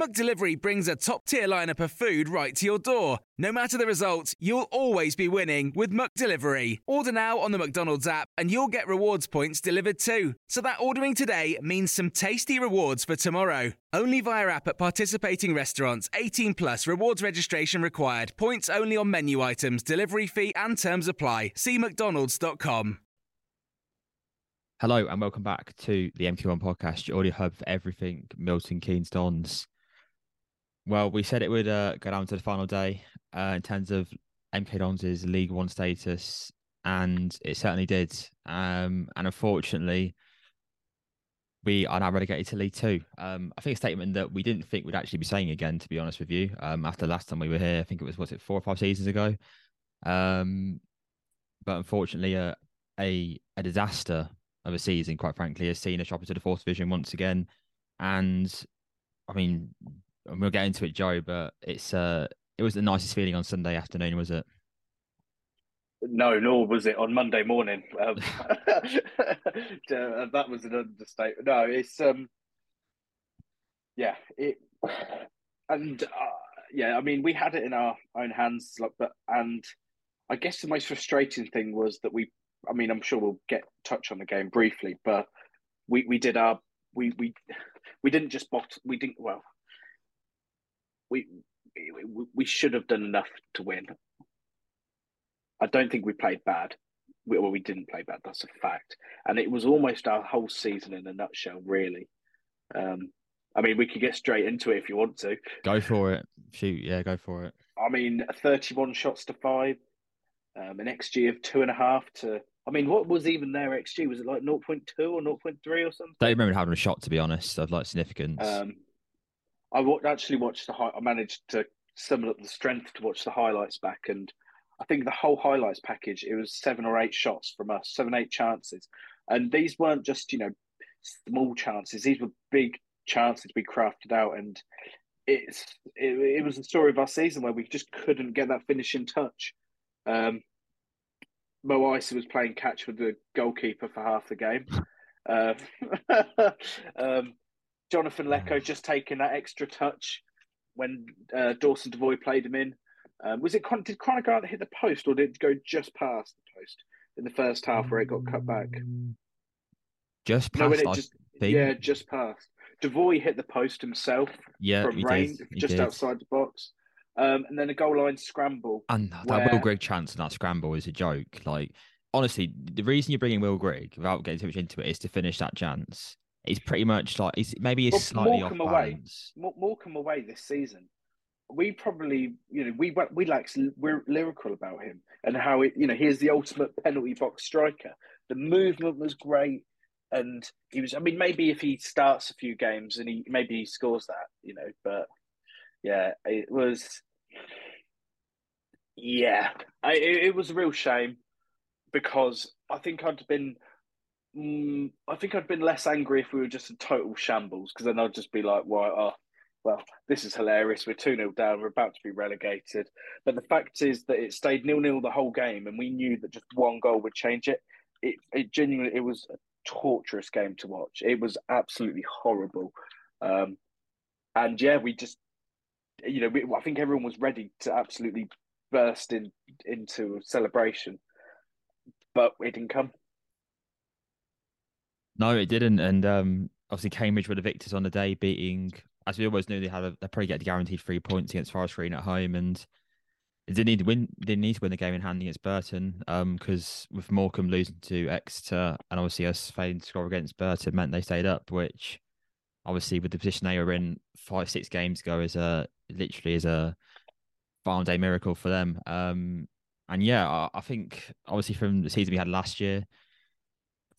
McDelivery brings a top-tier lineup of food right to your door. No matter the result, you'll always be winning with McDelivery. Order now on the McDonald's app and you'll get rewards points delivered too. So that ordering today means some tasty rewards for tomorrow. Only via app at participating restaurants. 18 plus rewards registration required. Points only on menu items, delivery fee and terms apply. See mcdonalds.com. Hello and welcome back to the MK1 podcast, your audio hub for everything Milton Keynes Dons. Well, we said it would uh, go down to the final day uh, in terms of MK Dons' League One status, and it certainly did. Um, and unfortunately, we are now relegated to League Two. Um, I think a statement that we didn't think we'd actually be saying again, to be honest with you. Um, after last time we were here, I think it was was it four or five seasons ago. Um, but unfortunately, uh, a a disaster of a season, quite frankly, has seen us drop into the fourth division once again. And I mean, and we'll get into it, Joe, but it's uh it was the nicest feeling on Sunday afternoon, was it? No, nor was it on Monday morning. Um, that was an understatement. No, it's um, yeah, it, and uh, yeah, I mean, we had it in our own hands, like, but and I guess the most frustrating thing was that we. I mean, I'm sure we'll get touch on the game briefly, but we we did our we we we didn't just bot we didn't well we we should have done enough to win. I don't think we played bad. We, well, we didn't play bad. That's a fact. And it was almost our whole season in a nutshell, really. Um, I mean, we could get straight into it if you want to. Go for it. Shoot, yeah, go for it. I mean, 31 shots to five, um, an XG of two and a half to. I mean, what was even their XG? Was it like 0.2 or 0.3 or something? Don't remember having a shot, to be honest, of like significance. Um, I w- actually watched the. Hi- I managed to summon up the strength to watch the highlights back, and I think the whole highlights package it was seven or eight shots from us, seven eight chances, and these weren't just you know small chances; these were big chances we crafted out, and it's it, it was the story of our season where we just couldn't get that finishing touch. Um, Mo Eisa was playing catch with the goalkeeper for half the game. Uh, um, Jonathan Leko just taking that extra touch when uh, Dawson Devoy played him in. Um, was it did Cronicar hit the post or did it go just past the post in the first half where it got cut back? Just past, no, just, yeah, just past. Devoy hit the post himself yeah, from rain, just did. outside the box. Um, and then a goal line scramble. And that where... Will Grigg chance and that scramble is a joke. Like, honestly, the reason you're bringing Will Grigg, without getting too much into it, is to finish that chance. He's pretty much like he's maybe he's well, slightly Morecambe off away. balance. Morecambe away this season. We probably, you know, we we like we're lyrical about him and how it, you know, he is the ultimate penalty box striker. The movement was great, and he was. I mean, maybe if he starts a few games and he maybe he scores that, you know, but yeah, it was. Yeah, I, it, it was a real shame because I think I'd been Mm, I think I'd been less angry if we were just a total shambles because then I'd just be like, "Well, oh, well, this is hilarious. We're 2 0 down. We're about to be relegated. But the fact is that it stayed nil nil the whole game, and we knew that just one goal would change it. It, it genuinely, it was a torturous game to watch. It was absolutely horrible. Um, and yeah, we just, you know, we, I think everyone was ready to absolutely burst in into celebration, but it didn't come. No, it didn't. And um, obviously, Cambridge were the victors on the day, beating, as we always knew, they had a, they probably get guaranteed three points against Forest Green at home. And they didn't need to win. Didn't need to win the game in hand against Burton. Um, because with Morecambe losing to Exeter and obviously us failing to score against Burton meant they stayed up, which obviously with the position they were in five six games ago is a literally is a farm day miracle for them. Um, and yeah, I, I think obviously from the season we had last year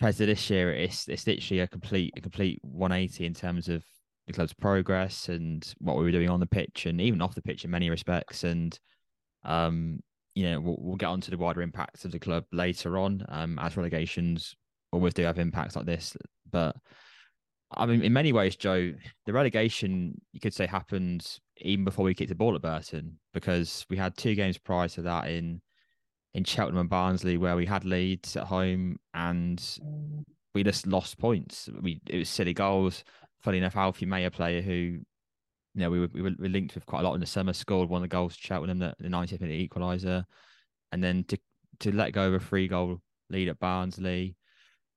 compared to this year, it's it's literally a complete a complete 180 in terms of the club's progress and what we were doing on the pitch and even off the pitch in many respects. And um, you know, we'll, we'll get on to the wider impacts of the club later on, um, as relegations always do have impacts like this. But I mean, in many ways, Joe, the relegation you could say happened even before we kicked the ball at Burton because we had two games prior to that in in Cheltenham and Barnsley where we had leads at home and we just lost points. We it was silly goals. Funny enough, Alfie May, a player who, you know, we were, we were linked with quite a lot in the summer, scored one of the goals to Cheltenham, the, the 90th minute equaliser, and then to to let go of a free goal lead at Barnsley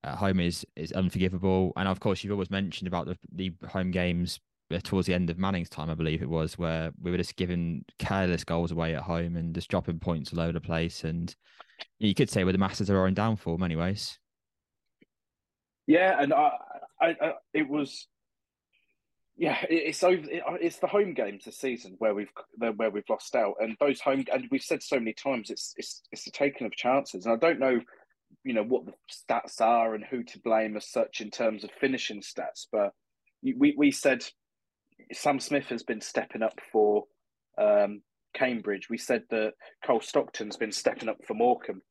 at home is is unforgivable. And of course, you've always mentioned about the the home games Uh, towards the end of Manning's time, I believe it was, where we were just giving careless goals away at home and just dropping points all over the place. And you could say we're the masters our own downfall in many ways. Yeah, and I, I, I it was, yeah, it's over. It's the home games this season where we've where we've lost out, and those home and we've said so many times it's it's it's the taking of chances, and I don't know, you know, what the stats are and who to blame as such in terms of finishing stats, but we we said Sam Smith has been stepping up for um, Cambridge. We said that Cole Stockton's been stepping up for Morecambe.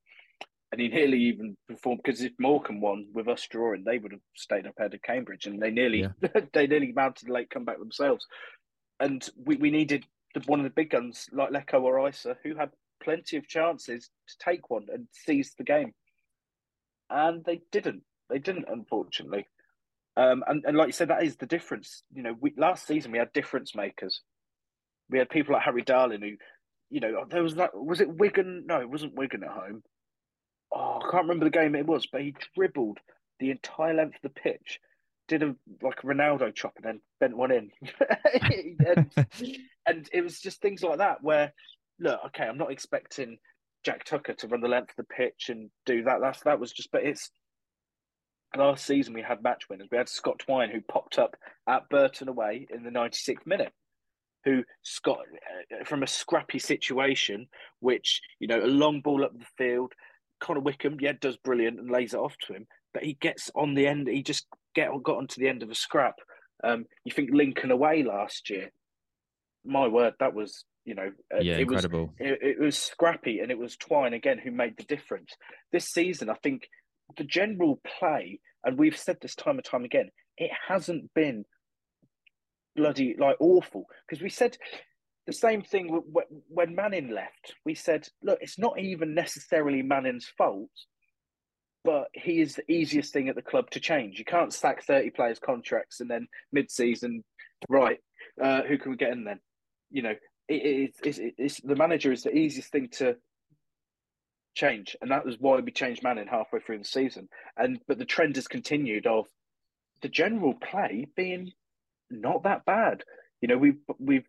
And he nearly even performed because if Morecambe won with us drawing, they would have stayed up ahead of Cambridge, and they nearly yeah. they nearly mounted a late comeback themselves. And we, we needed one of the big guns like Leko or Eisa, who had plenty of chances to take one and seize the game, and they didn't. They didn't, unfortunately. Um, and, and like you said, that is the difference. You know, we, last season we had difference makers. We had people like Harry Darling who, you know, there was that. Was it Wigan? No, it wasn't Wigan at home. Oh, I can't remember the game it was, but he dribbled the entire length of the pitch, did a like a Ronaldo chop, and then bent one in. and, and it was just things like that where, look, okay, I'm not expecting Jack Tucker to run the length of the pitch and do that. That's that was just, but it's last season we had match winners. We had Scott Twine who popped up at Burton away in the 96th minute, who Scott uh, from a scrappy situation, which you know a long ball up the field. Connor Wickham, yeah, does brilliant and lays it off to him, but he gets on the end. He just get got onto the end of a scrap. Um, you think Lincoln away last year? My word, that was you know, uh, yeah, it incredible. Was, it, it was scrappy, and it was Twine again who made the difference. This season, I think the general play, and we've said this time and time again, it hasn't been bloody like awful because we said the same thing when Manning left. We said, look, it's not even necessarily Manning's fault, but he is the easiest thing at the club to change. You can't sack 30 players' contracts and then mid season, right, uh, who can we get in then? You know, it, it, it's, it's, the manager is the easiest thing to change, and that was why we changed Manning halfway through the season. And but the trend has continued of the general play being not that bad. You know, we've we've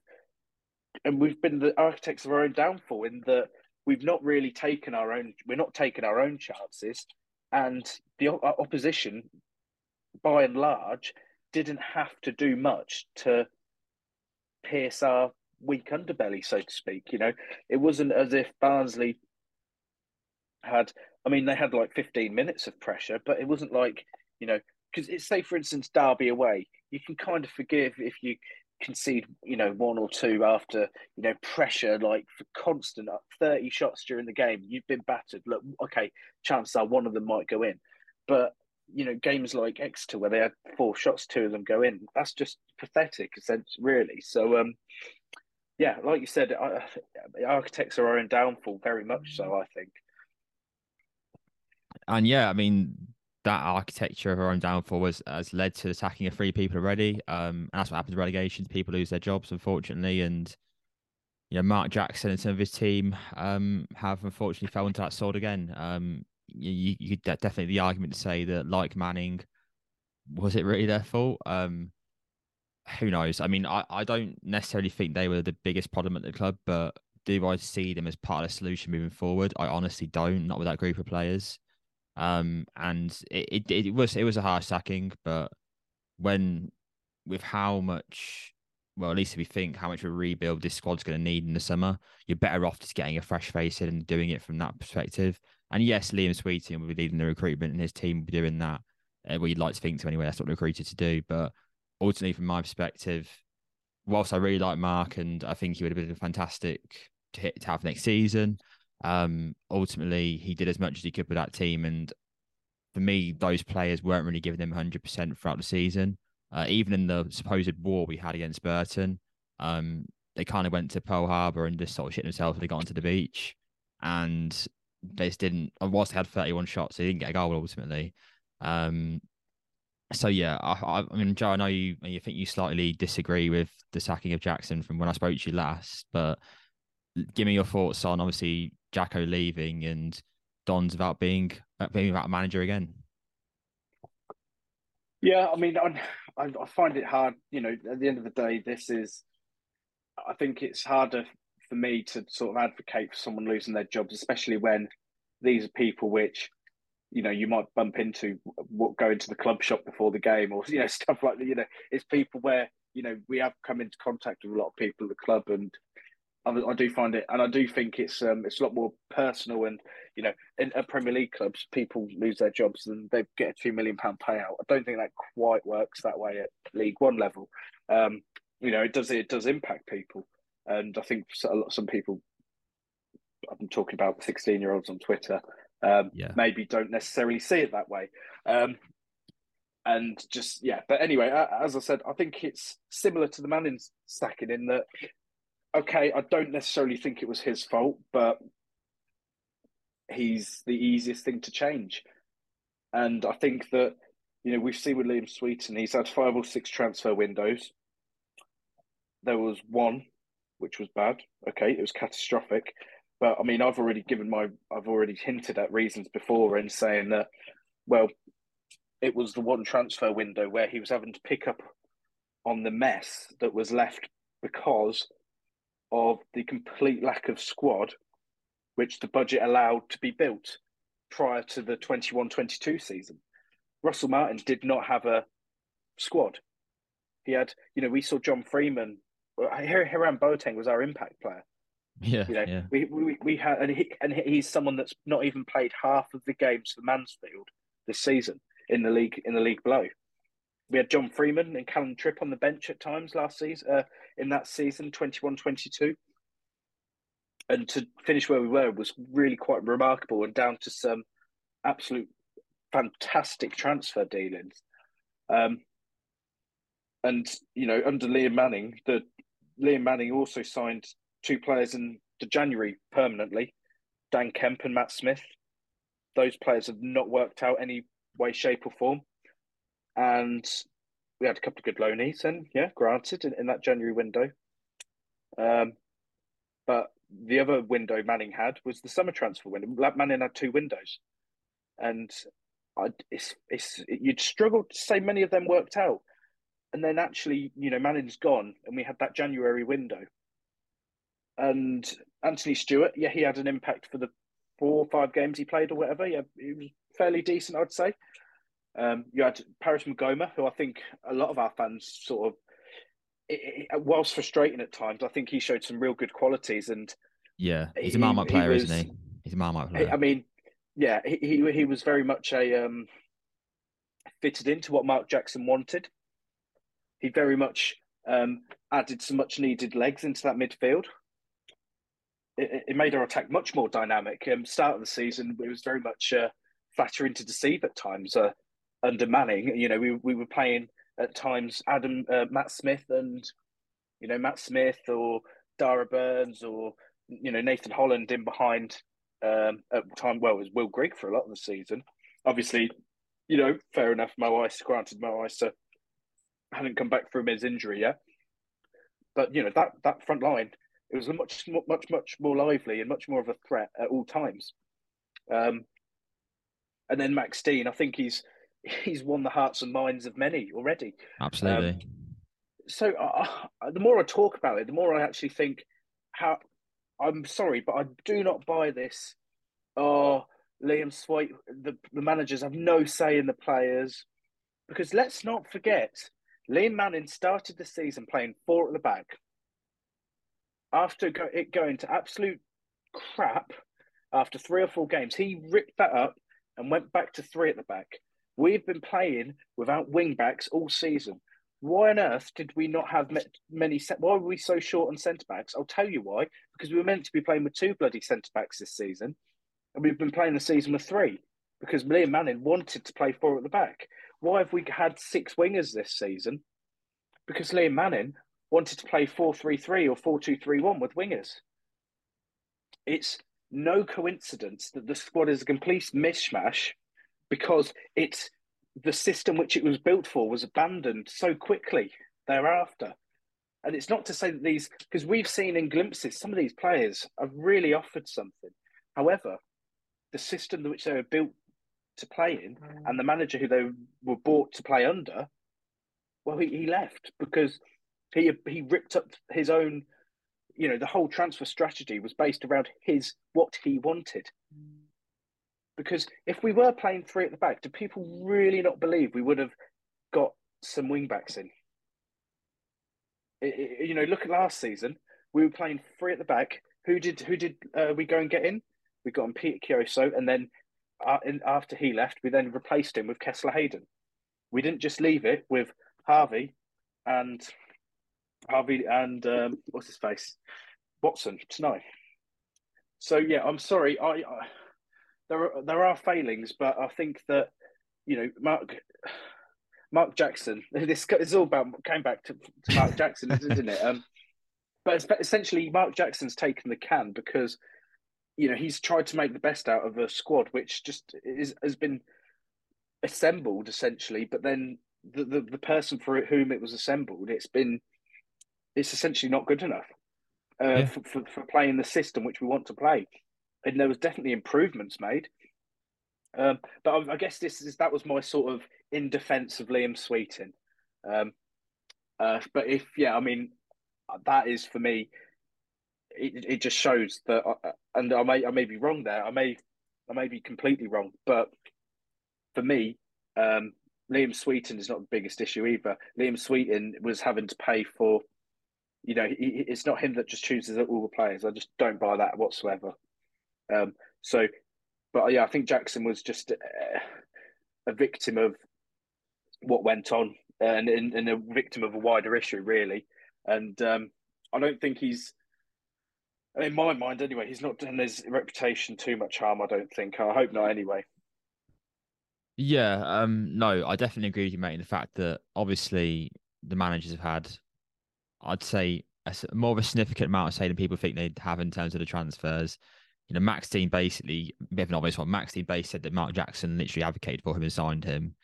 and we've been the architects of our own downfall in that we've not really taken our own. We're not taking our own chances, and the uh, opposition, by and large, didn't have to do much to pierce our weak underbelly, so to speak. You know, it wasn't as if Barnsley had, I mean, they had like 15 minutes of pressure, but it wasn't like, you know, because it's say, for instance, Derby away, you can kind of forgive if you concede, you know, one or two after, you know, pressure, like for constant 30 shots during the game, you've been battered. Look, okay, chances are one of them might go in. But, you know, games like Exeter where they had four shots, two of them go in, that's just pathetic, sense really. So, um, yeah, like you said, uh, architects are our own downfall, very much so, I think. And yeah, I mean, that architecture of our own downfall has, has led to the attacking of three people already. Um, and that's what happens with relegations. People lose their jobs, unfortunately. And, you know, Mark Jackson and some of his team um, have unfortunately fell into that sword again. Um, you, you could definitely the argument to say that, like Manning, was it really their fault? Um, who knows? I mean, I, I don't necessarily think they were the biggest problem at the club, but do I see them as part of the solution moving forward? I honestly don't. Not with that group of players. Um, and it, it, it was it was a harsh sacking, but when with how much well, at least if we think how much of a rebuild this squad's going to need in the summer, you're better off just getting a fresh face in and doing it from that perspective. And yes, Liam Sweeting will be leading the recruitment and his team will be doing that. Uh, you'd like to think to anyway. That's what they're recruited to do. But ultimately, from my perspective, whilst I really like Mark and I think he would have been fantastic to hit to have next season, um, ultimately he did as much as he could with that team. And for me, those players weren't really giving him 100% throughout the season. Uh, even in the supposed war we had against Burton, um, they kind of went to Pearl Harbor and just sort of shit themselves they got onto the beach. And they just didn't, whilst they had 31 shots, they didn't get a goal ultimately. Um, so yeah, I, I, mean, Joe, I know you you think you slightly disagree with the sacking of Jackson from when I spoke to you last, but give me your thoughts on obviously Jacko leaving and Don's about being being about a manager again. Yeah, I mean, I, I find it hard. You know, at the end of the day, this is. I think it's harder for me to sort of advocate for someone losing their jobs, especially when these are people which you know you might bump into what going to the club shop before the game or you know stuff like that you know it's people where you know we have come into contact with a lot of people at the club and I, I do find it and I do think it's um it's a lot more personal and you know in at Premier League clubs people lose their jobs and they get a two million pound payout I don't think that quite works that way at League One level um you know it does it does impact people and I think a lot some people I'm talking about 16 year olds on Twitter um, yeah. maybe don't necessarily see it that way. Um, and just yeah, but anyway, as I said, I think it's similar to the Manning stacking in that. Okay, I don't necessarily think it was his fault, but he's the easiest thing to change. And I think that, you know, we've seen with Liam Sweeting, he's had five or six transfer windows. There was one which was bad. Okay, it was catastrophic. But I mean, I've already given my, I've already hinted at reasons before in saying that, well, it was the one transfer window where he was having to pick up on the mess that was left because of the complete lack of squad, which the budget allowed to be built prior to the 21 22 season. Russell Martin did not have a squad. He had, you know, we saw John Freeman, uh, Hiram Boateng was our impact player. Yeah, you know, yeah. we, we we had and he and he's someone that's not even played half of the games for Mansfield this season in the league in the league below. We had John Freeman and Callum Tripp on the bench at times last season uh, in that season 21-22. And to finish where we were was really quite remarkable and down to some absolute fantastic transfer dealings. Um, and you know, under Liam Manning, the Liam Manning also signed two players in the January permanently, Dan Kemp and Matt Smith. Those players have not worked out any way, shape, or form. And we had a couple of good loanees, and yeah, granted, in, in that January window. Um, but the other window Manning had was the summer transfer window. Manning had two windows, and I, it's it's you'd struggle to say many of them worked out. And then actually, you know, Manning's gone, and we had that January window. And Anthony Stewart, yeah, he had an impact for the four or five games he played or whatever. Yeah, he was fairly decent, I'd say. Um, you had Paris Maghoma, who I think a lot of our fans sort of, it, it, whilst frustrating at times, I think he showed some real good qualities. And yeah, he's a Marmite player, was, isn't he? He's a Marmite player. I mean, yeah, he, he, he was very much a um, fitted into what Mark Jackson wanted. He very much um, added some much needed legs into that midfield it, it made our attack much more dynamic. Um, start of the season, it was very much uh, flattering to deceive at times uh, under Manning. You know, we we were playing at times Adam uh, Matt Smith and you know Matt Smith or Darragh Burns or you know Nathan Holland in behind um, at time. Well, it was Will Grigg for a lot of the season. Obviously, you know, fair enough. Mo Ice, granted, Mo Ice uh, hadn't come back from his injury yet, but you know that that front line it was a much, much, much more lively and much more of a threat at all times. Um, and then Max Dean, I think he's he's won the hearts and minds of many already. Absolutely. Um, so uh, uh, the more I talk about it, the more I actually think how I'm sorry, but I do not buy this. Oh, Liam Sweet, the, the managers have no say in the players. Because let's not forget, Liam Manning started the season playing four at the back. After go, it going to absolute crap after three or four games, he ripped that up and went back to three at the back. We've been playing without wing backs all season. Why on earth did we not have many? Why were we so short on centre backs? I'll tell you why. Because we were meant to be playing with two bloody centre backs this season, and we've been playing the season with three because Liam Manning wanted to play four at the back. Why have we had six wingers this season? Because Liam Manning wanted to play 4 3 3 or 4 2 3 1 with wingers. It's no coincidence that the squad is a complete mishmash because it's the system which it was built for was abandoned so quickly thereafter. And it's not to say that these, because we've seen in glimpses, some of these players have really offered something. However, the system which they were built to play in mm. and the manager who they were bought to play under, well, he, he left because he he ripped up his own you know the whole transfer strategy was based around his what he wanted because if we were playing three at the back do people really not believe we would have got some wing backs in? It, it, you know look at last season. We were playing three at the back. Who did who did uh, we go and get in? We got on Peter Kioso and then uh, in, after he left we then replaced him with Kesler-Hayden. We didn't just leave it with Harvey and Harvey and um, what's his face, Watson tonight. So yeah, I'm sorry. I, I there are there are failings, but I think that you know Mark Mark Jackson. This is all about came back to, to Mark Jackson, isn't it? Um, but essentially, Mark Jackson's taken the can because you know he's tried to make the best out of a squad which just is has been assembled essentially, but then the, the, the person for whom it was assembled, it's been it's essentially not good enough uh, yeah. for, for, for, playing the system which we want to play. And there was definitely improvements made. Um, but I, I, guess this is that was my sort of in defence of Liam Sweeting. Um, uh, but if yeah, I mean that is for me. It, it just shows that, uh, and I may I may be wrong there. I may I may be completely wrong, but for me, um, Liam Sweeting is not the biggest issue either. Liam Sweeting was having to pay for you know, it's not him that just chooses all the players. I just don't buy that whatsoever. Um, so, but yeah, I think Jackson was just a, a victim of what went on and, and, and, a victim of a wider issue, really. And um, I don't think he's, in my mind anyway, he's not done his reputation too much harm. I don't think. I hope not. Anyway. Yeah. Um. No, I definitely agree with you, mate. In the fact that obviously the managers have had I'd say a, more of a significant amount of say than people think they'd have in terms of the transfers. You know, Max Dean basically, bit of an obvious one. Max Dean basically said that Mark Jackson literally advocated for him and signed him.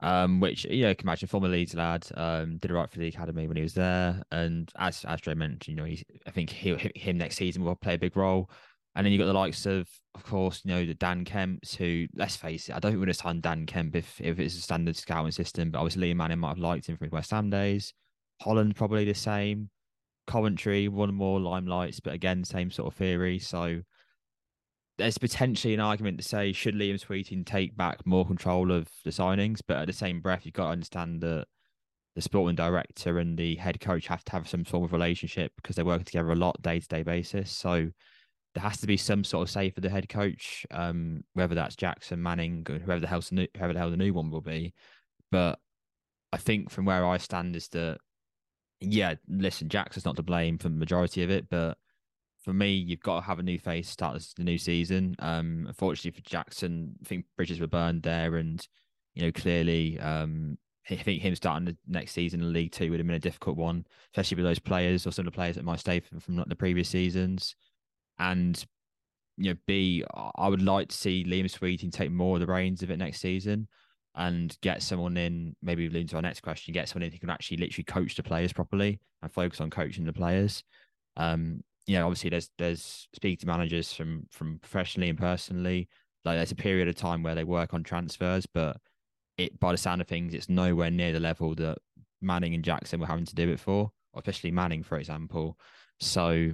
Um, which you know, you can imagine former Leeds lad, um, did it right for the academy when he was there, and as as Joe mentioned, you know, he's I think he him next season will play a big role. And then you got the likes of, of course, you know, the Dan Kemps, who, let's face it, I don't think we're going to sign Dan Kemp if, if it's a standard scouting system, but obviously Liam Manning might have liked him from his West Ham days. Holland probably the same. Coventry one more limelights, but again, same sort of theory. So there's potentially an argument to say should Liam Sweeting take back more control of the signings, but at the same breath, you've got to understand that the sporting director and the head coach have to have some sort of relationship because they're working together a lot day to day basis. So there has to be some sort of say for the head coach, um, whether that's Jackson, Manning, or whoever the hell the new, whoever the hell the new one will be. But I think from where I stand is that yeah, listen, Jackson's not to blame for the majority of it, but for me, you've got to have a new face start the new season. Um, unfortunately for Jackson, I think bridges were burned there, and you know clearly, um, I think him starting the next season in League Two would have been a difficult one, especially with those players or some of the players that might stay from, from the previous seasons. And you know, B, I would like to see Liam Sweeting take more of the reins of it next season and get someone in, maybe leading to our next question, get someone in who can actually literally coach the players properly and focus on coaching the players. Um, you know, obviously there's there's speaking to managers from from professionally and personally. Like there's a period of time where they work on transfers, but it by the sound of things, it's nowhere near the level that Manning and Jackson were having to do it for, especially Manning, for example. So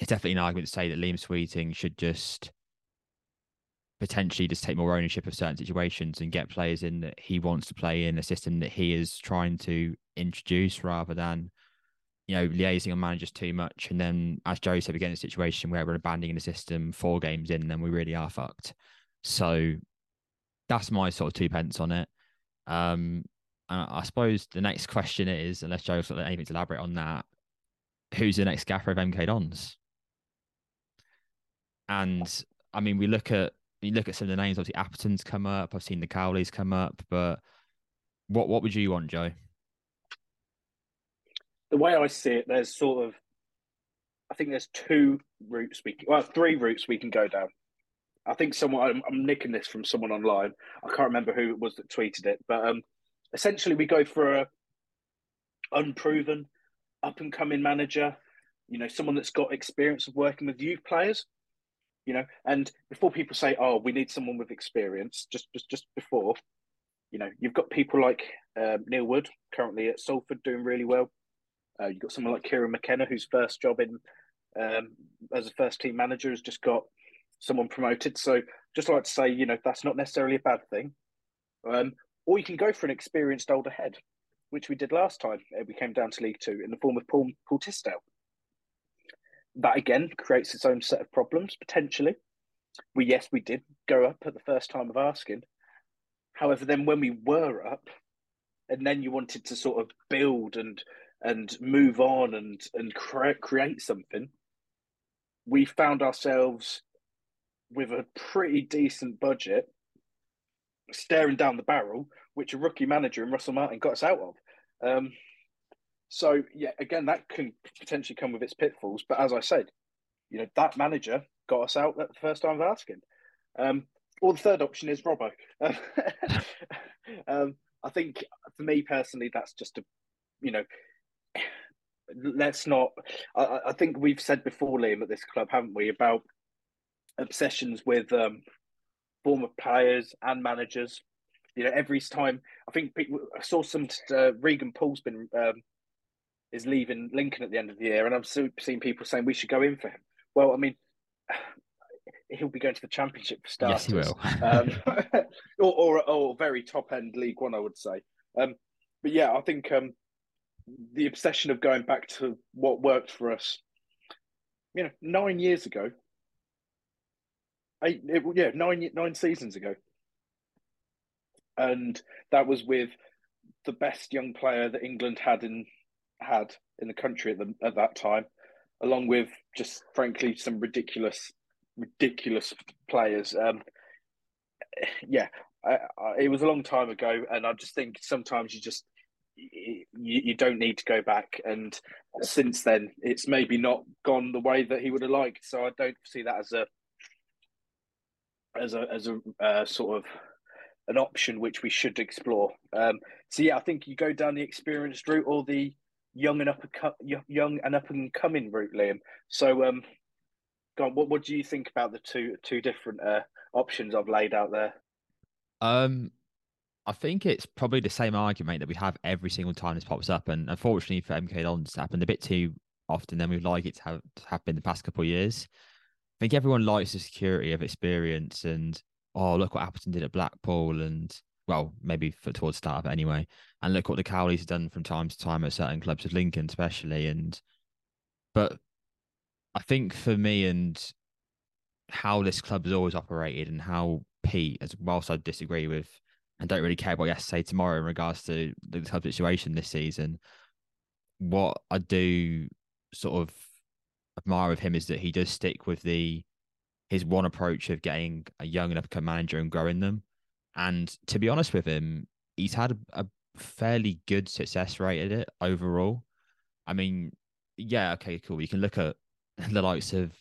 it's definitely an argument to say that Liam Sweeting should just potentially just take more ownership of certain situations and get players in that he wants to play in a system that he is trying to introduce rather than you know liaising on managers too much and then as Joe said we get in a situation where we're abandoning the system four games in and then we really are fucked so that's my sort of two pence on it um and I suppose the next question is unless Joe's got anything to elaborate on that who's the next gaffer of MK Dons and I mean we look at you look at some of the names, obviously Appleton's come up. I've seen the Cowleys come up, but what what would you want, Joe? The way I see it, there's sort of, I think there's two routes we well, three routes we can go down. I think someone I'm, I'm nicking this from someone online. I can't remember who it was that tweeted it, but um, essentially we go for a unproven, up and coming manager. You know, someone that's got experience of working with youth players you know. And before people say, "Oh, we need someone with experience," just just just before, you know, you've got people like uh, Neil Wood currently at Salford doing really well. Uh, you've got someone like Kieran McKenna, whose first job in um, as a first team manager has just got someone promoted. So just like to say, you know, that's not necessarily a bad thing. Um, or you can go for an experienced older head, which we did last time uh, we came down to League Two in the form of Paul, Paul Tisdale that again creates its own set of problems potentially. We yes, we did go up at the first time of asking. However, then when we were up, and then you wanted to sort of build and and move on and and create create something, we found ourselves with a pretty decent budget, staring down the barrel, which a rookie manager in Russell Martin got us out of. Um, so yeah, again, that can potentially come with its pitfalls. But as I said, you know that manager got us out at the first time of asking. Um, or the third option is Robbo. um, I think for me personally, that's just a, you know, let's not. I, I, think we've said before, Liam, at this club, haven't we, about obsessions with um, former players and managers. You know, every time I think people, I saw some uh, Regan Poole's been um, is leaving Lincoln at the end of the year, and I've seen people saying we should go in for him. Well, I mean, he'll be going to the Championship for starters. Yes, he will. um, or, or, or very top end League One, I would say. Um, but yeah, I think um, the obsession of going back to what worked for us, you know, nine years ago, eight, it, yeah, nine nine seasons ago, and that was with the best young player that England had in had in the country at, the, at that time, along with just frankly some ridiculous, ridiculous players. Um, yeah, I, I, it was a long time ago, and I just think sometimes you just you, you don't need to go back. And since then, it's maybe not gone the way that he would have liked. So I don't see that as a as a as a uh, sort of an option which we should explore. Um, so yeah, I think you go down the experienced route or the young and up young and up and coming route, Liam. So, um, on, what what do you think about the two two different uh, options I've laid out there? Um, I think it's probably the same argument that we have every single time this pops up, and unfortunately for MK Dons, it's happened a bit too often than we'd like it to have to the past couple of years. I think everyone likes the security of experience and oh look what Appleton did at Blackpool and well, maybe for towards the start of it anyway. And look what the Cowleys have done from time to time at certain clubs with Lincoln, especially. And but I think for me and how this club has always operated and how Pete, as whilst I disagree with and don't really care what he has to say tomorrow in regards to the club situation this season, what I do sort of admire of him is that he does stick with the his one approach of getting a young and upcoming manager and growing them. And to be honest with him, he's had a, a fairly good success rate at it overall. I mean, yeah, okay, cool. You can look at the likes of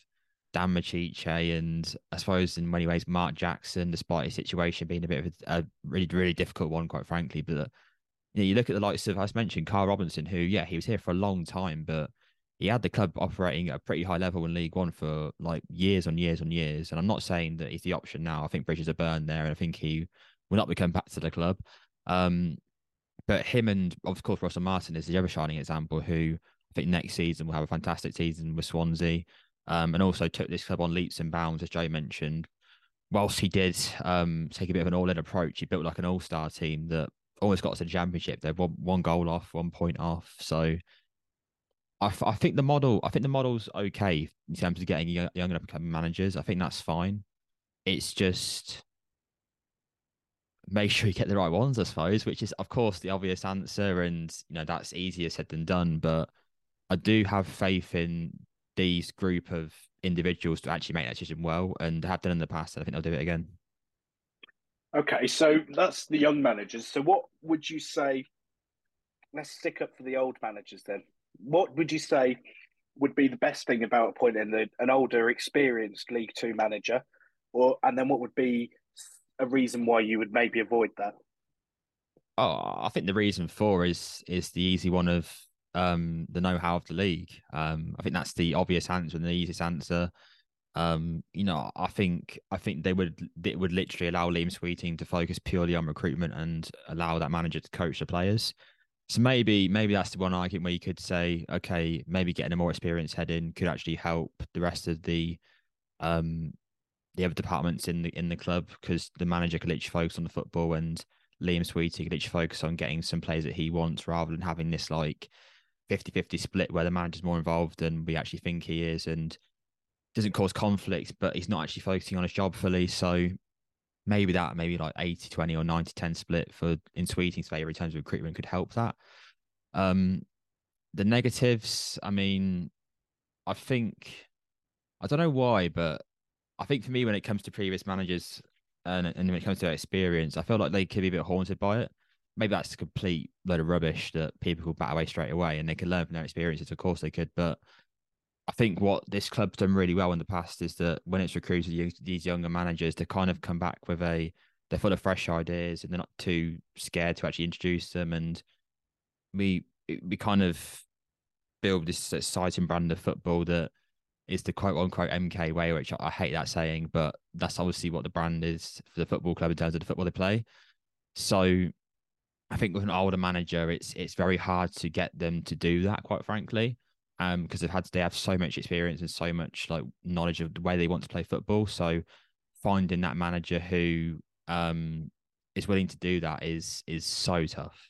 Dan Micciche and I suppose in many ways Mark Jackson, despite his situation being a bit of a, a really, really difficult one, quite frankly. But you, know, you look at the likes of, I mentioned Karl Robinson, who, yeah, he was here for a long time, but he had the club operating at a pretty high level in League One for like years on years on years. And I'm not saying that he's the option now. I think bridges are burned there, and I think he will not become back to the club. Um, but him and of course Russell Martin is the other shining example who I think next season will have a fantastic season with Swansea. Um, and also took this club on leaps and bounds, as Joe mentioned. Whilst he did um, take a bit of an all-in approach, he built like an all-star team that almost got to the championship. They're one, one goal off, one point off. So I, I think the model, I think the model's okay in terms of getting young, young managers. I think that's fine. It's just make sure you get the right ones, I suppose, which is of course the obvious answer, and you know that's easier said than done. But I do have faith in these group of individuals to actually make that decision well, and have done in the past, and I think they'll do it again. Okay, so that's the young managers. So what would you say? Let's stick up for the old managers then. What would you say would be the best thing about appointing the, an older, experienced League Two manager, or and then what would be a reason why you would maybe avoid that? Oh, I think the reason for is is the easy one of um, the know-how of the league. Um, I think that's the obvious answer and the easiest answer. Um, you know, I think I think they would it would literally allow Liam Sweeting to focus purely on recruitment and allow that manager to coach the players. So maybe maybe that's the one argument where you could say, okay, maybe getting a more experienced head in could actually help the rest of the um the other departments in the in the club because the manager could literally focus on the football and Liam Sweeting could literally focus on getting some players that he wants rather than having this like 50-50 split where the manager's more involved than we actually think he is and doesn't cause conflict, but he's not actually focusing on his job fully. So maybe that, maybe like 80 20 or 90 10 split for in Sweeting's favour in terms of recruitment could help that. Um, the negatives, I mean, I think, I don't know why, but I think for me, when it comes to previous managers and, and when it comes to experience, I feel like they could be a bit haunted by it maybe that's a complete load of rubbish that people could bat away straight away and they could learn from their experiences. Of course they could, but I think what this club's done really well in the past is that when it's recruited these younger managers, they kind of come back with a they're full of fresh ideas and they're not too scared to actually introduce them. And we we kind of build this exciting brand of football that is the quote unquote MK way, which I hate that saying, but that's obviously what the brand is for the football club in terms of the football they play. So I think with an older manager, it's it's very hard to get them to do that, quite frankly, um, because they've had they have so much experience and so much like knowledge of the way they want to play football. So finding that manager who um is willing to do that is is so tough.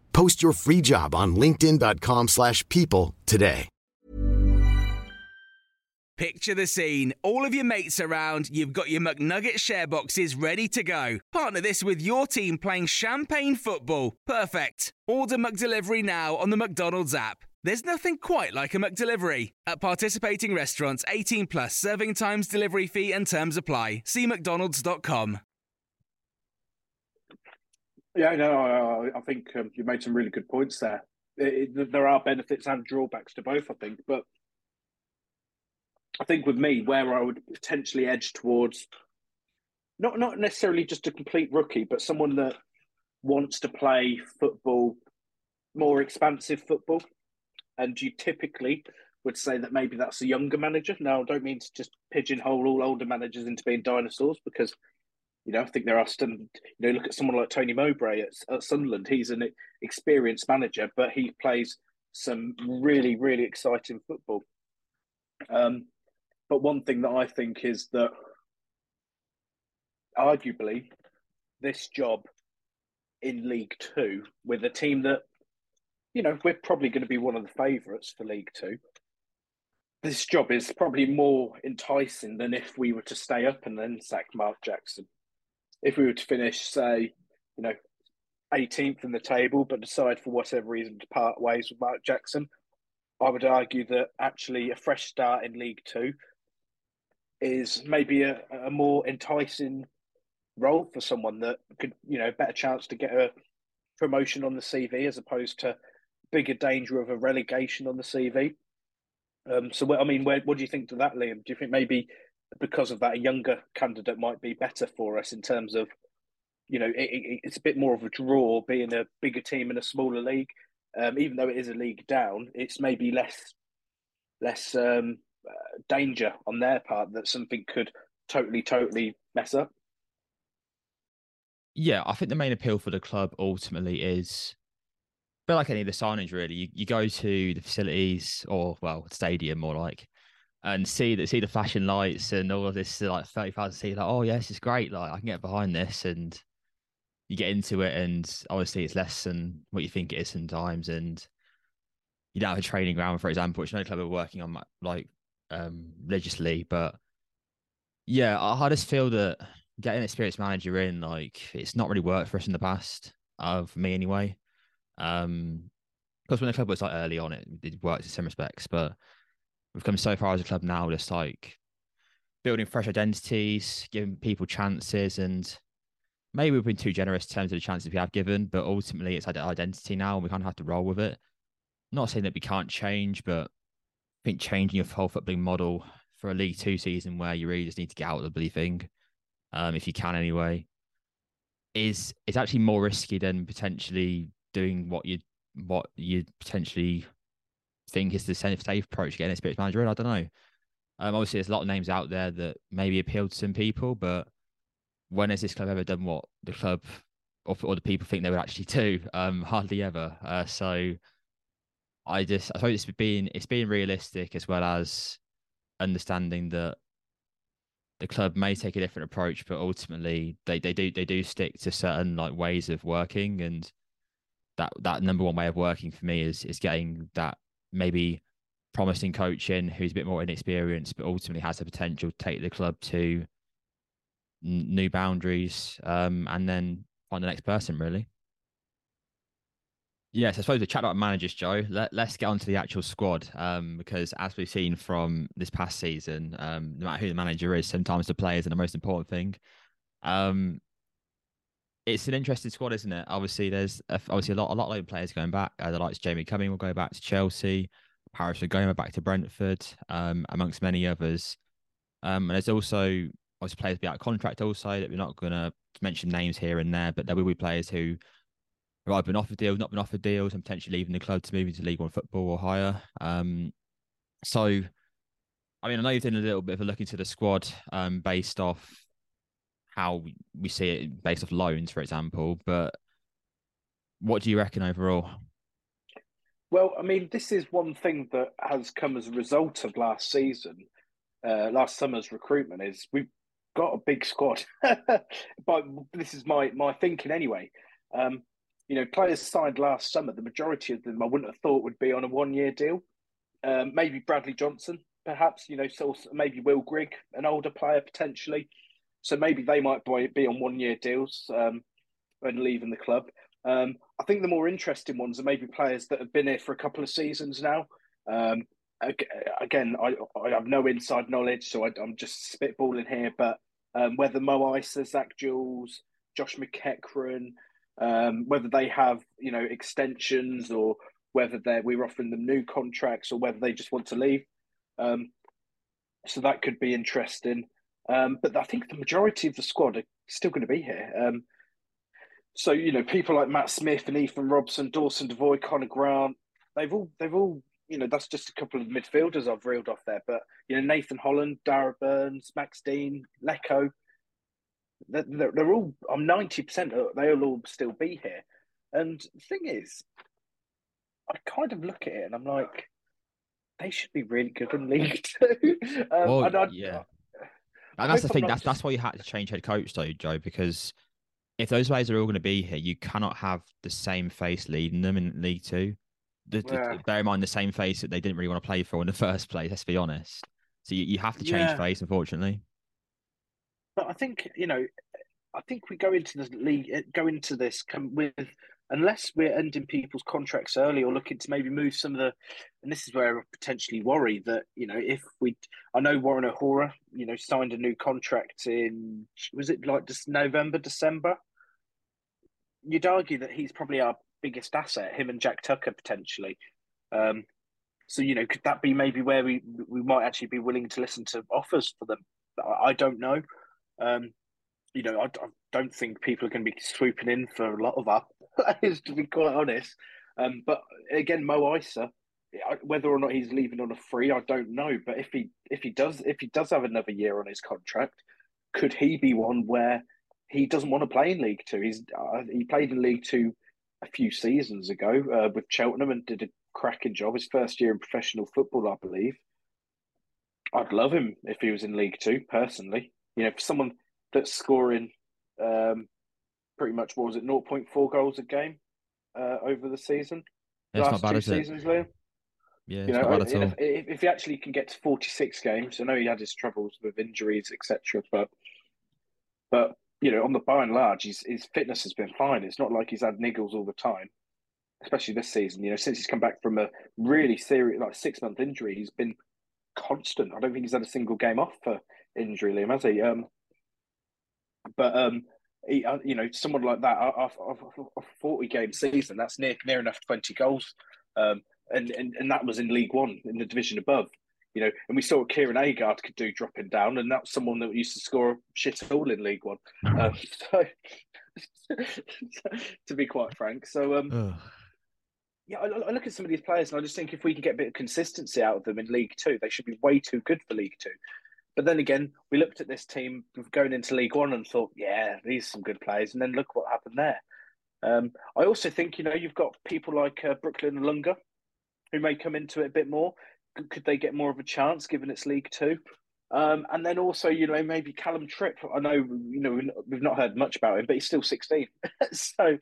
Post your free job on linkedin.com slash people today. Picture the scene. All of your mates around, you've got your McNugget share boxes ready to go. Partner this with your team playing champagne football. Perfect. Order McDelivery now on the McDonald's app. There's nothing quite like a McDelivery. At participating restaurants, 18 plus serving times, delivery fee, and terms apply. See McDonald's.com. Yeah, no, I, I think um, you made some really good points there. It, it, there are benefits and drawbacks to both, I think, but I think with me, where I would potentially edge towards not not necessarily just a complete rookie, but someone that wants to play football, more expansive football, and you typically would say that maybe that's a younger manager. Now, I don't mean to just pigeonhole all older managers into being dinosaurs because you know I think there are some. you know look at someone like Tony Mowbray at, at Sunderland. He's an experienced manager, but he plays some really really exciting football. Um, but one thing that I think is that arguably this job in League Two with a team that, you know, we're probably going to be one of the favourites for League Two. This job is probably more enticing than if we were to stay up and then sack Mark Jackson. If we were to finish, say, you know, 18th in the table, but decide for whatever reason to part ways with Mark Jackson, I would argue that actually a fresh start in League Two is maybe a, a more enticing role for someone that could, you know, better chance to get a promotion on the CV as opposed to bigger danger of a relegation on the CV. Um, so, I mean, where, what do you think to that, Liam? Do you think maybe because of that, a younger candidate might be better for us in terms of, you know, it, it, it's a bit more of a draw being a bigger team in a smaller league. Um, even though it is a league down, it's maybe less less um, uh, danger on their part that something could totally, totally mess up. Yeah, I think the main appeal for the club ultimately is but like any of the signings, really, you, you go to the facilities or well, stadium more like, and see that see the flashing lights and all of this like thirty thousand seats. Like, oh yes, it's great. Like I can get behind this, and you get into it, and obviously it's less than what you think it is sometimes, and you don't have a training ground, for example, which no club are working on like um religiously. But yeah, I, I just feel that getting an experienced manager in, like, it's not really worked for us in the past. Uh, for me anyway. Um, because when the club was like early on, it, it worked in some respects, but we've come so far as a club now, just like building fresh identities, giving people chances, and maybe we've been too generous in terms of the chances we have given, but ultimately it's identity now, and we kind of have to roll with it. not saying that we can't change, but I think changing your whole footballing model for a League Two season where you really just need to get out of the bloody thing, um, if you can anyway, is is actually more risky than potentially doing what you what you potentially think is the safe approach getting a spirit manager in. I don't know. Um, obviously, there's a lot of names out there that maybe appeal to some people, but when has this club ever done what the club or, or the people think they would actually do? Um, hardly ever. Uh, so I just I suppose it's being it's being realistic as well as understanding that the club may take a different approach, but ultimately they, they do they do stick to certain like ways of working and that that number one way of working for me is is getting that maybe promising coaching who's a bit more inexperienced, but ultimately has the potential to take the club to n- new boundaries, um, and then find the next person really. Yes, I suppose the chat about managers, Joe. Let, let's get on to the actual squad um, because, as we've seen from this past season, um, no matter who the manager is, sometimes the players are the most important thing. Um, it's an interesting squad, isn't it? Obviously, there's obviously a lot, a lot of players going back. Uh, the likes Jamie Cumming will go back to Chelsea, Paris Maghoma back to Brentford, um, amongst many others. Um, and there's also obviously players be out of contract also that we're not going to mention names here and there, but there will be players who have either been offered deals, not been offered deals, and potentially leaving the club to move into League One football or higher. Um, so, I mean, I know you've done a little bit of a look into the squad um, based off how we see it based off loans, for example. But what do you reckon overall? Well, I mean, this is one thing that has come as a result of last season, uh, last summer's recruitment. Is we've got a big squad, but this is my my thinking anyway. Um, you know, players signed last summer. The majority of them I wouldn't have thought would be on a one year deal. Um, maybe Bradley Johnson, perhaps. You know, so maybe Will Grigg, an older player potentially. So maybe they might be on one year deals um, and leaving the club. Um, I think the more interesting ones are maybe players that have been here for a couple of seasons now. Um, again, I, I, have no inside knowledge, so I, am just spitballing here. But um, whether Mo Eisa, Zak Jules, Josh McEachran, um, whether they have you know extensions or whether they we're offering them new contracts or whether they just want to leave. Um, so that could be interesting. Um, but I think the majority of the squad are still going to be here. Um, so you know, people like Matt Smith and Ethan Robson, Dawson Devoy, Connor Grant, they've all they've all you know that's just a couple of midfielders I've reeled off there. But you know, Nathan Holland, Darragh Burns, Max Dean, Leko, they're, they're all. I'm ninety percent. They'll all still be here. And the thing is, I kind of look at it and I'm like, they should be really good in League Two. um, well, yeah. And that's the thing. That's that's why you had to change head coach, though, Joe, because if those players are all going to be here, you cannot have the same face leading them in League Two. The, yeah. the, bear in mind the same face that they didn't really want to play for in the first place. Let's be honest. So you, you have to change yeah. face, unfortunately. But I think you know, I think we go into the league, go into this with unless we're ending people's contracts early or looking to maybe move some of the, and this is where I potentially worry that you know if we, I know Warren O'Hora, you know, signed a new contract in was it like just November December. You'd argue that he's probably our biggest asset, him and Jack Tucker potentially. Um, so you know, could that be maybe where we we might actually be willing to listen to offers for them? I, I don't know. Um, you know, I, I, don't think people are going to be swooping in for a lot of our players, to be quite honest. Um, but again, Mo Eisa, whether or not he's leaving on a free, I don't know. But if he if he does if he does have another year on his contract, could he be one where he doesn't want to play in League Two? He's uh, he played in League Two a few seasons ago uh, with Cheltenham and did a cracking job. His first year in professional football, I believe. I'd love him if he was in League Two, personally. You know, for someone that's scoring um, pretty much, what was it, 0.4 goals a game uh, over the season? Yeah, Last not bad, two seasons, Liam? Yeah, you know, if, if, if, he actually can get to 46 games, I know he had his troubles with injuries, etc. But, but you know, on the by and large, his, his fitness has been fine. It's not like he's had niggles all the time especially this season. You know, since he's come back from a really serious, like six month injury, he's been constant. I don't think he's had a single game off for injury, Liam, has he? Um, but um, he, uh, you know, someone like that, a forty game season, that's near near enough twenty goals, um, and, and and that was in League One in the division above. You know, and we saw what Kieran Agard could do dropping down, and that's someone that used to score shit all in League One. Um, so, to be quite frank, so um, yeah, I, I, look at some of these players and I just think if we can get a bit of consistency out of them in League Two, they should be way too good for League Two. But then again, we looked at this team going into League One and thought, yeah, these are some good players. And then look what happened there. Um, I also think, you know, you've got people like uh, Brooklyn Ilunga who may come into it a bit more. Could, could they get more of a chance given it's League Two? Um, and then also, you know, maybe Callum Tripp. I know, you know, we've not heard much about him, but he's still 16. so,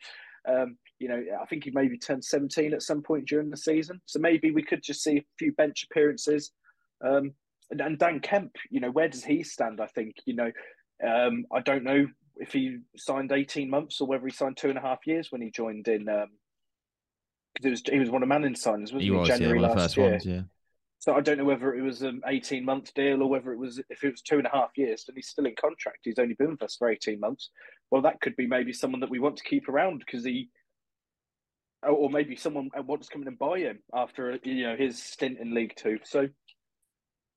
um, you know, I think he maybe turned 17 at some point during the season. So maybe we could just see a few bench appearances. Um, and, and, Dan Kemp, you know, where does he stand? I think, you know, um, I don't know if he signed 18 months or whether he signed two and a half years when he joined in. Um, because was he was one of Manning's signings, wasn't he? he was, January yeah, last year. Ones, yeah. So I don't know whether it was an 18 month deal or whether it was if it was two and a half years, then he's still in contract. He's only been with us for 18 months. Well, that could be maybe someone that we want to keep around because he or maybe someone wants to come in and buy him after you know his stint in League Two. So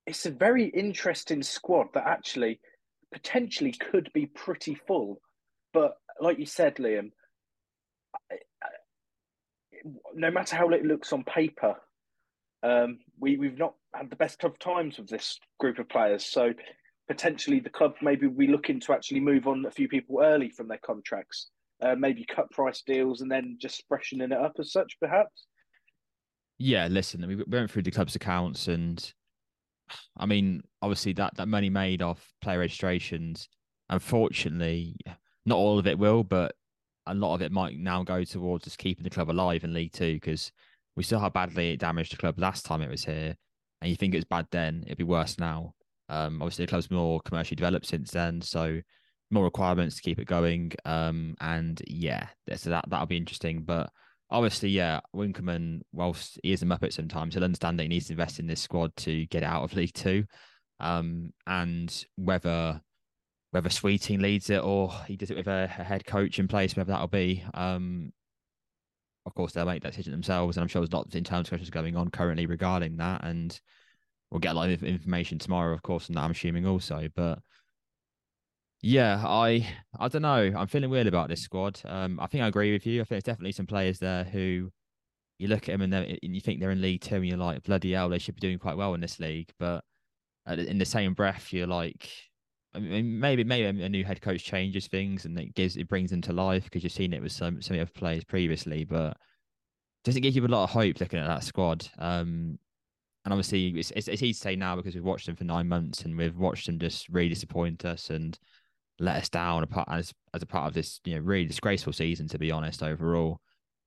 it's a very interesting squad that actually potentially could be pretty full. But like you said, Liam, no matter how it looks on paper, um, we we've not had the best of times with this group of players. So potentially the club maybe we looking to actually move on a few people early from their contracts uh, maybe cut price deals and then just freshening it up as such, perhaps? Yeah, listen, we went through the club's accounts, and I mean, obviously that that money made off player registrations. Unfortunately, not all of it will, but a lot of it might now go towards just keeping the club alive in League Two because we saw how badly it damaged the club last time it was here, and you think it was bad then, it'd be worse now. Um, obviously the club's more commercially developed since then, so more requirements to keep it going. Um, and yeah, so that that'll be interesting. But obviously, yeah, Winkelman, whilst he is a muppet sometimes, he'll understand that he needs to invest in this squad to get out of League Two. Um, and whether whether Sweeting leads it or he does it with a, a head coach in place, whether that'll be. Um, of course, they'll make that decision themselves, and I'm sure there's lots of internal discussions going on currently regarding that, and we'll get a lot of information tomorrow, of course, and I'm assuming also. But yeah, I I don't know. I'm feeling weird about this squad. Um, I think I agree with you. I think there's definitely some players there who you look at them and, and you think they're in League Two, and you're like, bloody hell, they should be doing quite well in this league. But in the same breath, you're like, I mean, maybe maybe a new head coach changes things and it gives it brings them to life because you've seen it with some some other players previously, but doesn't give you a lot of hope looking at that squad. Um, and obviously, it's, it's, it's easy to say now because we've watched them for nine months and we've watched them just really disappoint us and let us down as as a part of this you know really disgraceful season to be honest overall.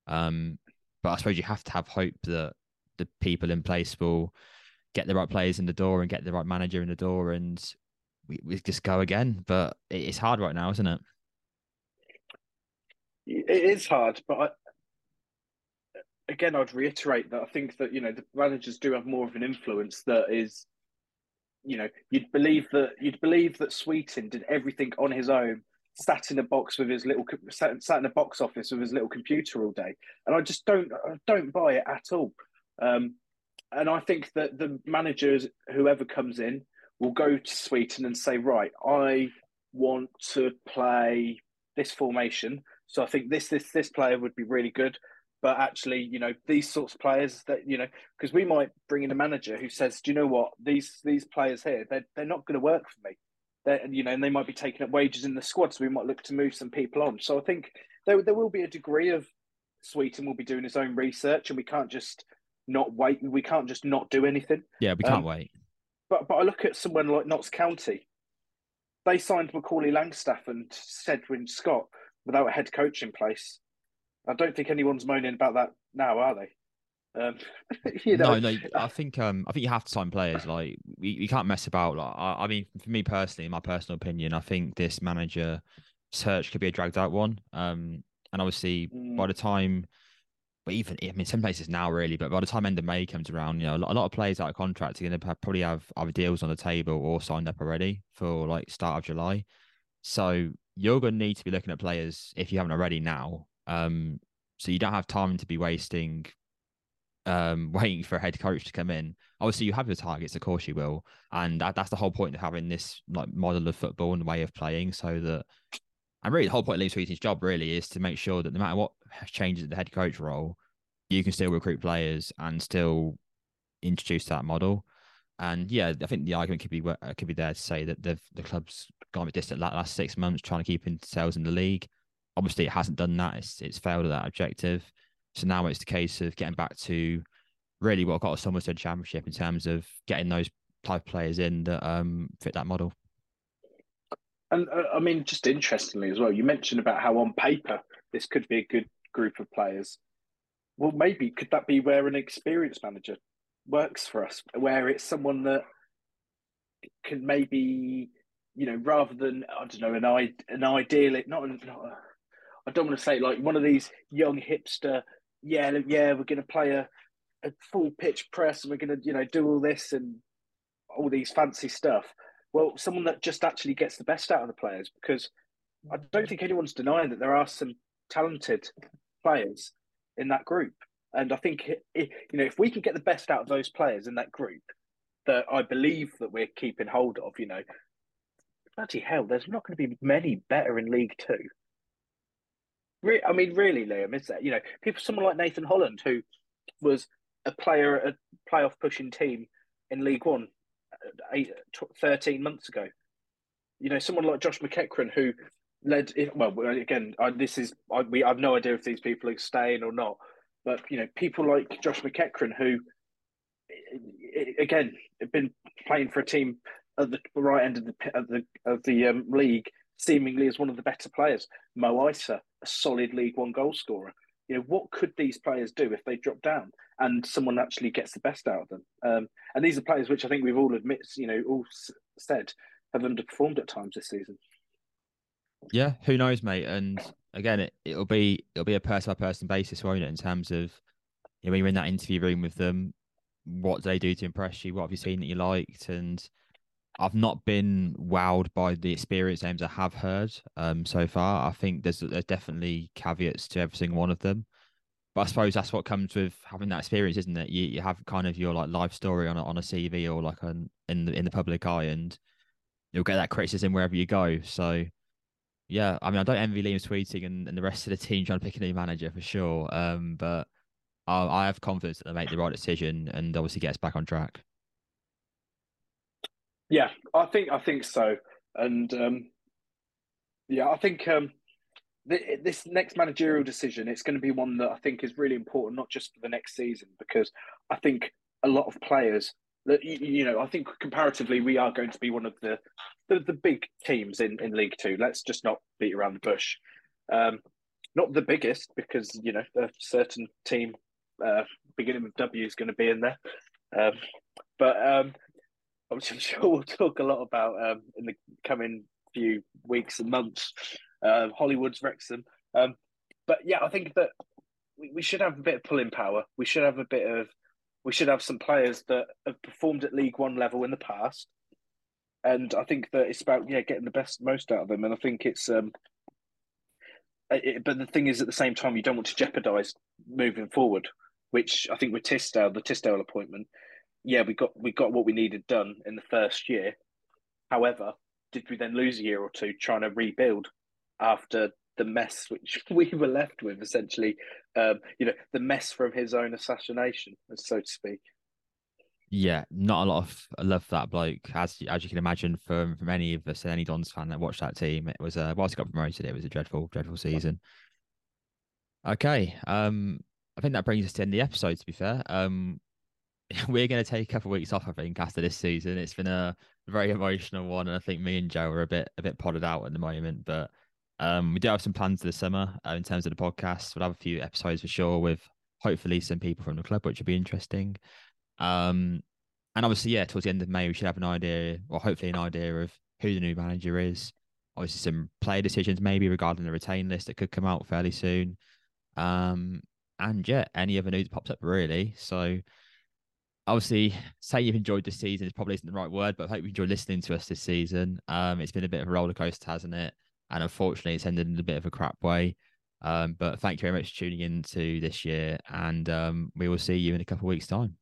Um, but I suppose you have to have hope that the people in place will get the right players in the door and get the right manager in the door, and we, we just go again. But it's hard right now, isn't it? It is hard, but I, again, I'd reiterate that I think that you know the managers do have more of an influence that is you know, you'd believe that you'd believe that Sweeting did everything on his own, sat in a box with his little sat, sat in a box office with his little computer all day, and I just don't I don't buy it at all. Um, and I think that the managers, whoever comes in, will go to Sweeting and say, right, I want to play this formation. So I think this this this player would be really good. But actually, you know, these sorts of players that you know, because we might bring in a manager who says, "Do you know what? These these players here, they're they're not going to work for me. They're, you know, and they might be taking up wages in the squad, so we might look to move some people on. So I think there there will be a degree of Sweeting will be doing his own research, and we can't just not wait. We can't just not do anything. Yeah, we can't Um, wait. But but I look at someone like Notts County. They signed Macaulay Langstaff and Cedwyn Scott without a head coach in place. I don't think anyone's moaning about that now, are they? Um, you know, no, no. I think um, I think you have to sign players. Like we, you can't mess about. Like I, I mean, for me personally, in my personal opinion, I think this manager search could be a dragged out one. Um, and obviously Mm. by the time, but even I mean, some places now really, but by the time end of May comes around, you know, a lot, a lot of players out of contract are going to probably have other deals on the table or signed up already for like start of July. So you're going to need to be looking at players if you haven't already now. Um, so you don't have time to be wasting um, waiting for a head coach to come in. Obviously, you have your targets, of course you will, and that, that's the whole point of having this like model of football and way of playing, so that and really the whole point of Liam Sweeting's job really is to make sure that no matter what changes at the head coach role, you can still recruit players and still introduce that model. And yeah, I think the argument could be uh, could be there to say that the the club's gone a bit distant last six months trying to keep sales in the league. Obviously, it hasn't done that. It's it's failed at that objective. So now it's the case of getting back to really what got us the championship in terms of getting those type of players in that um fit that model. and uh, I mean, just interestingly as well, you mentioned about how on paper this could be a good group of players. Well, maybe could that be where an experienced manager works for us, where it's someone that can maybe, you know, rather than I don't know, an i an ideal, not, not I don't want to say like one of these young hipster. Yeah, yeah, we're going to play a, a full pitch press, and we're going to, you know, do all this and all these fancy stuff. Well, someone that just actually gets the best out of the players, because I don't think anyone's denying that there are some talented players in that group, and I think i you know if we can get the best out of those players in that group, that I believe that we're keeping hold of, you know, bloody hell, there's not going to be many better in League Two. Re- I mean, really, Liam, is that You know, people, someone like Nathan Holland, who was a player at a playoff pushing team in League One uh, eight, tw- 13 months ago. You know, someone like Josh McEachran, who led, well, again, I, this is, I, we, I have no idea if these people are staying or not, but, you know, people like Josh McEachran, who, again, have been playing for a team at the right end of the of the of the um, league, seemingly as one of the better players. Mo Eisa, a solid League One goal scorer. You know, what could these players do if they drop down and someone actually gets the best out of them? Um, and these are players which I think we've all admit, you know, all s- said have underperformed at times this season. Yeah, who knows, mate? And again, it, it'll be it'll be a person by person basis, won't it? In terms of you know, when you're in that interview room with them, what do they do to impress you? What have you seen that you liked? And I've not been wowed by the experience names I have heard um so far. I think there's there's definitely caveats to every single one of them. But I suppose that's what comes with having that experience, isn't it? You you have kind of your like life story on a, on a CV or like on in the in the public eye, and you'll get that criticism wherever you go. So yeah, I mean, I don't envy Liam Sweeting and, and the rest of the team trying to pick a new manager for sure. Um, but I, I have confidence that they make the right decision and obviously get us back on track. Yeah, I think I think so, and um, yeah, I think um, th- this next managerial decision it's going to be one that I think is really important, not just for the next season, because I think a lot of players that you, know, I think comparatively we are going to be one of the the, the big teams in, in League Two. Let's just not beat around the bush. Um, not the biggest because you know a certain team uh, beginning with W is going to be in there, um, but um, I'm sure we'll talk a lot about um, in the coming few weeks and months. Uh, Hollywood's Wrexham, um, but yeah, I think that we, we should have a bit of pulling power. We should have a bit of, we should have some players that have performed at League One level in the past, and I think that it's about yeah getting the best most out of them. And I think it's um, it, but the thing is at the same time you don't want to jeopardise moving forward which I think with Tisdale, the Tisdale appointment, yeah, we got we got what we needed done in the first year. However, did we then lose a year or two trying to rebuild after the mess which we were left with, essentially, um, you know, the mess from his own assassination, so to speak. Yeah, not a lot of love for that bloke, as as you can imagine from from any of us, and any Dons fan that watched that team. It was a whilst he got promoted, it was a dreadful, dreadful season. Okay, um, I think that brings us to the end of the episode. To be fair, um, we're going to take a couple of weeks off. I think after this season, it's been a very emotional one, and I think me and Joe are a bit a bit potted out at the moment, but um, we do have some plans for the summer uh, in terms of the podcast. We'll have a few episodes for sure with hopefully some people from the club, which will be interesting. Um, and obviously, yeah, towards the end of May, we should have an idea, or hopefully an idea of who the new manager is. Obviously, some player decisions maybe regarding the retain list that could come out fairly soon. Um, and yeah, any other news pops up really. So obviously, say you've enjoyed this season is probably isn't the right word, but I hope you enjoyed listening to us this season. Um, it's been a bit of a roller coaster, hasn't it? and unfortunately, it's ended in a bit of a crap way. Um, but thank you very much for tuning in to this year, and um, we will see you in a couple of weeks' time.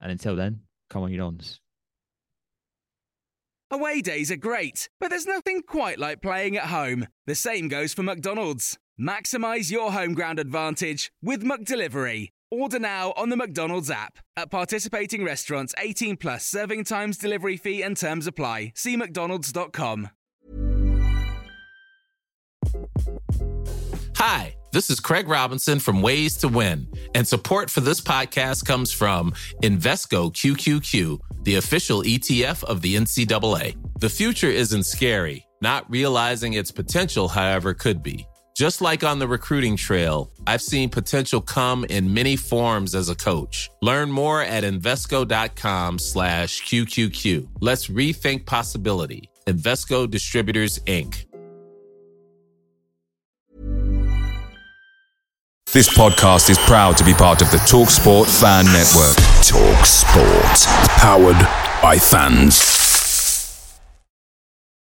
And until then, come on, you dons. Away days are great, but there's nothing quite like playing at home. The same goes for McDonald's. Maximize your home ground advantage with McDelivery. Order now on the McDonald's app. At participating restaurants, 18 plus serving times, delivery fee, and terms apply. See McDonald's.com. Hi, this is Craig Robinson from Ways to Win, and support for this podcast comes from Invesco QQQ, the official ETF of the NCAA. The future isn't scary, not realizing its potential, however, could be. Just like on the recruiting trail, I've seen potential come in many forms as a coach. Learn more at Invesco.com slash QQQ. Let's rethink possibility. Invesco Distributors, Inc. This podcast is proud to be part of the TalkSport Fan Network. Talk Sport. Powered by fans.